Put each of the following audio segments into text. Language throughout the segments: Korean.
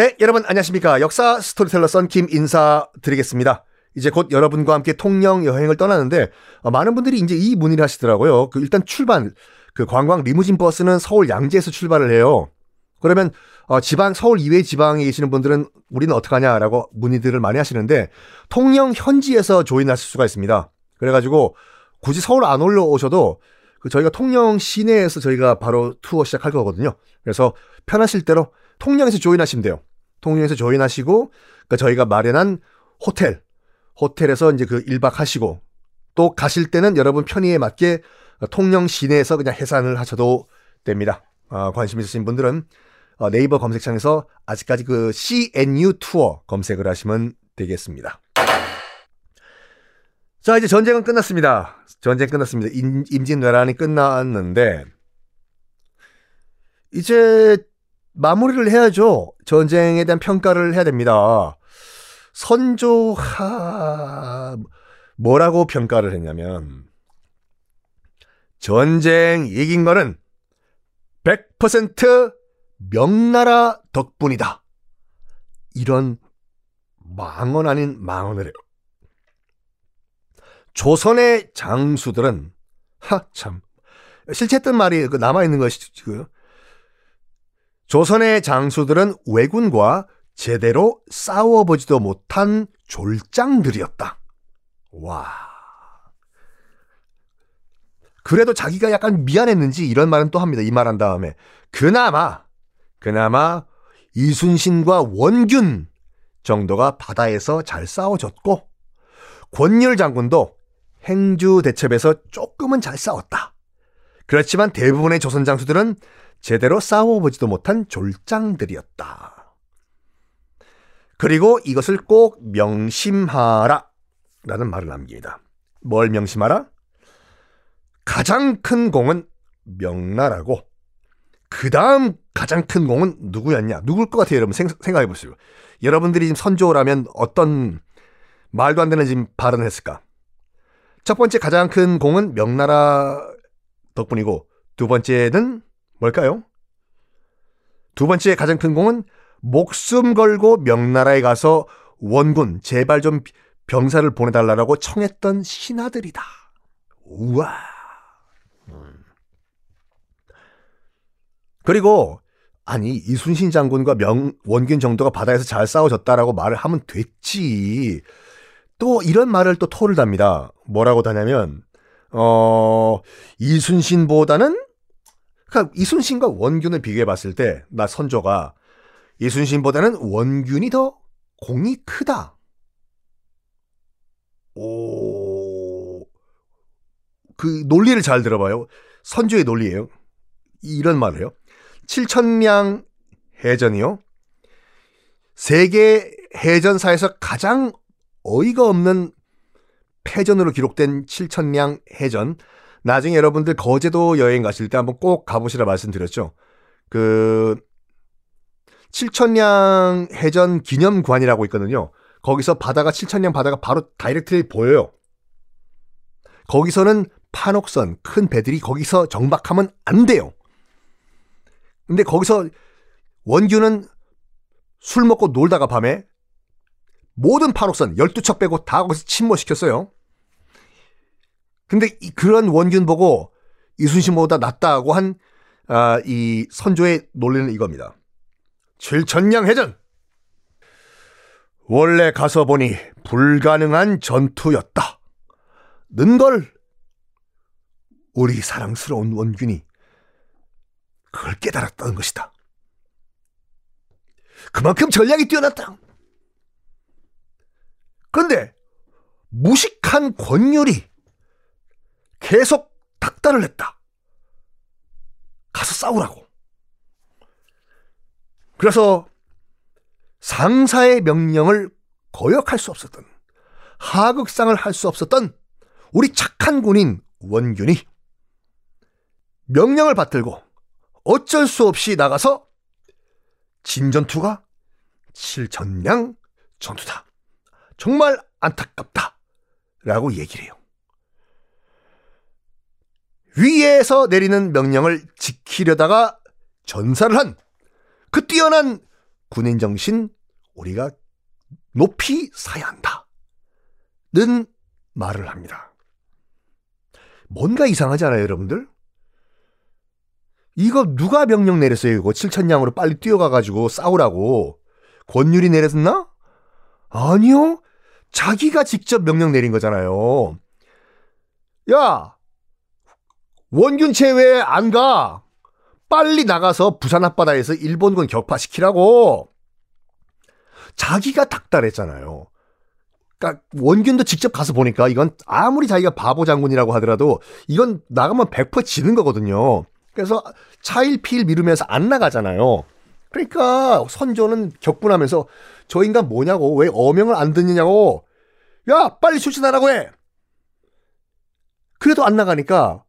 네, 여러분 안녕하십니까. 역사 스토리텔러 썬킴 인사드리겠습니다. 이제 곧 여러분과 함께 통영 여행을 떠나는데 어, 많은 분들이 이제 이 문의를 하시더라고요. 그 일단 출발 그 관광 리무진 버스는 서울 양재에서 출발을 해요. 그러면 어, 지방 서울 이외 지방에 계시는 분들은 우리는 어떡하냐라고 문의들을 많이 하시는데 통영 현지에서 join하실 수가 있습니다. 그래가지고 굳이 서울 안 올라오셔도 그 저희가 통영 시내에서 저희가 바로 투어 시작할 거거든요. 그래서 편하실 대로 통영에서 조인하시면 돼요. 통영에서 조인하시고 그러니까 저희가 마련한 호텔 호텔에서 이제 그 1박 하시고 또 가실 때는 여러분 편의에 맞게 통영 시내에서 그냥 해산을 하셔도 됩니다. 어, 관심 있으신 분들은 어, 네이버 검색창에서 아직까지 그 CNU 투어 검색을 하시면 되겠습니다. 자, 이제 전쟁은 끝났습니다. 전쟁 끝났습니다. 임, 임진왜란이 끝났는데, 이제 마무리를 해야죠. 전쟁에 대한 평가를 해야 됩니다. 선조하 뭐라고 평가를 했냐면 전쟁 이긴 거는 100% 명나라 덕분이다. 이런 망언 아닌 망언을 해요. 조선의 장수들은 하 참 실제 했던 말이 그 남아 있는 것이고요. 조선의 장수들은 왜군과 제대로 싸워보지도 못한 졸장들이었다. 와. 그래도 자기가 약간 미안했는지 이런 말은 또 합니다. 이 말 한 다음에. 그나마, 그나마 이순신과 원균 정도가 바다에서 잘 싸워줬고, 권율 장군도 행주 대첩에서 조금은 잘 싸웠다. 그렇지만 대부분의 조선 장수들은 제대로 싸워보지도 못한 졸장들이었다. 그리고 이것을 꼭 명심하라 라는 말을 남깁니다. 뭘 명심하라? 가장 큰 공은 명나라고 그 다음 가장 큰 공은 누구였냐? 누굴 것 같아요, 여러분? 생각해 보시고. 여러분들이 지금 선조라면 어떤 말도 안 되는 지금 발언을 했을까? 첫 번째 가장 큰 공은 명나라 덕분이고 두 번째는 뭘까요? 두 번째 가장 큰 공은 목숨 걸고 명나라에 가서 원군 제발 좀 병사를 보내달라고 청했던 신하들이다. 우와. 음. 그리고 아니 이순신 장군과 명 원균 정도가 바다에서 잘 싸워졌다라고 말을 하면 됐지. 또 이런 말을 또 토를 답니다. 뭐라고 다냐면 어 이순신보다는 그러니까 이순신과 원균을 비교해 봤을 때 나 선조가 이순신보다는 원균이 더 공이 크다. 오, 그 논리를 잘 들어봐요. 선조의 논리예요. 이런 말을 해요. 7천량 해전이요. 세계 해전사에서 가장 어이가 없는 패전으로 기록된 7천량 해전. 나중에 여러분들 거제도 여행 가실 때 한번 꼭 가보시라 말씀드렸죠. 그 칠천량 해전 기념관이라고 있거든요. 거기서 바다가 칠천량 바다가 바로 directly 보여요. 거기서는 판옥선 큰 배들이 거기서 정박하면 안 돼요. 근데 거기서 원균은 술 먹고 놀다가 밤에 모든 판옥선 12척 빼고 다 거기서 침몰시켰어요. 근데 그런 원균 보고 이순신보다 낫다고 한, 아, 이 선조의 논리는 이겁니다. 칠천량 해전! 원래 가서 보니 불가능한 전투였다. 는걸 우리 사랑스러운 원균이 그걸 깨달았다는 것이다. 그만큼 전략이 뛰어났다. 그런데 무식한 권율이 계속 닥달을 했다. 가서 싸우라고. 그래서 상사의 명령을 거역할 수 없었던 하극상을 할 수 없었던 우리 착한 군인 원균이 명령을 받들고 어쩔 수 없이 나가서 진전투가 칠천량 전투다. 정말 안타깝다. 라고 얘기를 해요. 위에서 내리는 명령을 지키려다가 전사를 한 그 뛰어난 군인 정신 우리가 높이 사야 한다. 는 말을 합니다. 뭔가 이상하지 않아요, 여러분들? 이거 누가 명령 내렸어요, 이거? 칠천냥으로 빨리 뛰어가가지고 싸우라고. 권율이 내렸나? 아니요. 자기가 직접 명령 내린 거잖아요. 야! 원균체 왜 안 가? 빨리 나가서 부산 앞바다에서 일본군 격파시키라고. 자기가 닥달했잖아요. 그러니까 원균도 직접 가서 보니까 이건 아무리 자기가 바보 장군이라고 하더라도 이건 나가면 100% 지는 거거든요. 그래서 차일피일 미루면서 안 나가잖아요. 그러니까 선조는 격분하면서 저 인간 뭐냐고 왜 어명을 안 듣느냐고 야 빨리 출신하라고 해. 그래도 안 나가니까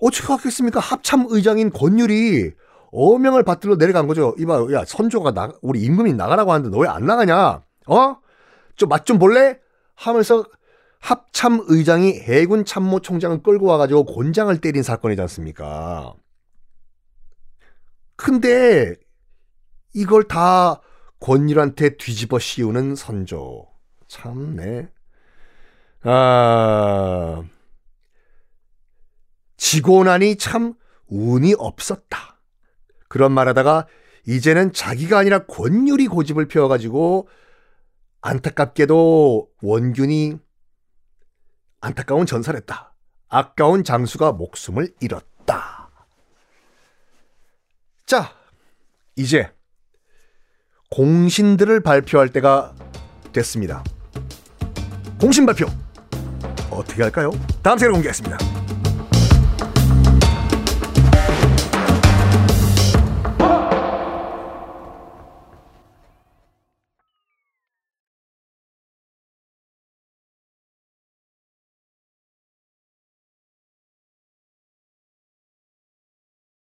어떻게 하겠습니까? 합참 의장인 권율이 어명을 받들러 내려간 거죠. 이봐, 야, 선조가 나, 우리 임금이 나가라고 하는데 너 왜 안 나가냐? 어? 좀맛좀 볼래? 하면서 합참 의장이 해군 참모 총장을 끌고 와가지고 곤장을 때린 사건이지 않습니까? 근데 이걸 다 권율한테 뒤집어 씌우는 선조. 참네. 아, 지고 나니 참 운이 없었다. 그런 말 하다가 이제는 자기가 아니라 권율이 고집을 피워가지고 안타깝게도 원균이 안타까운 전사를 했다. 아까운 장수가 목숨을 잃었다. 자, 이제 공신들을 발표할 때가 됐습니다. 공신 발표 어떻게 할까요? 다음 시간에 공개하겠습니다.